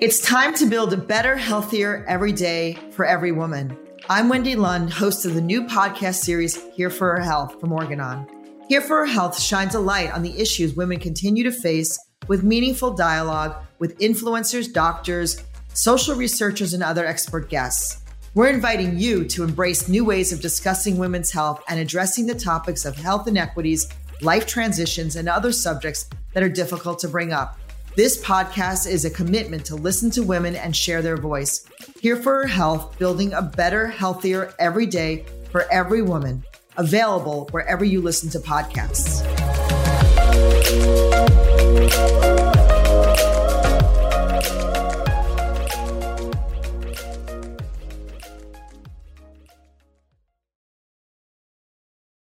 It's time to build a better, healthier every day for every woman. I'm Wendy Lund, host of the new podcast series Here for Her Health from Organon. Here for Her Health shines a light on the issues women continue to face with meaningful dialogue with influencers, doctors, social researchers, and other expert guests. We're inviting you to embrace new ways of discussing women's health and addressing the topics of health inequities, life transitions, and other subjects that are difficult to bring up. This podcast is a commitment to listen to women and share their voice. Here for her health, building a better, healthier every day for every woman. Available wherever you listen to podcasts.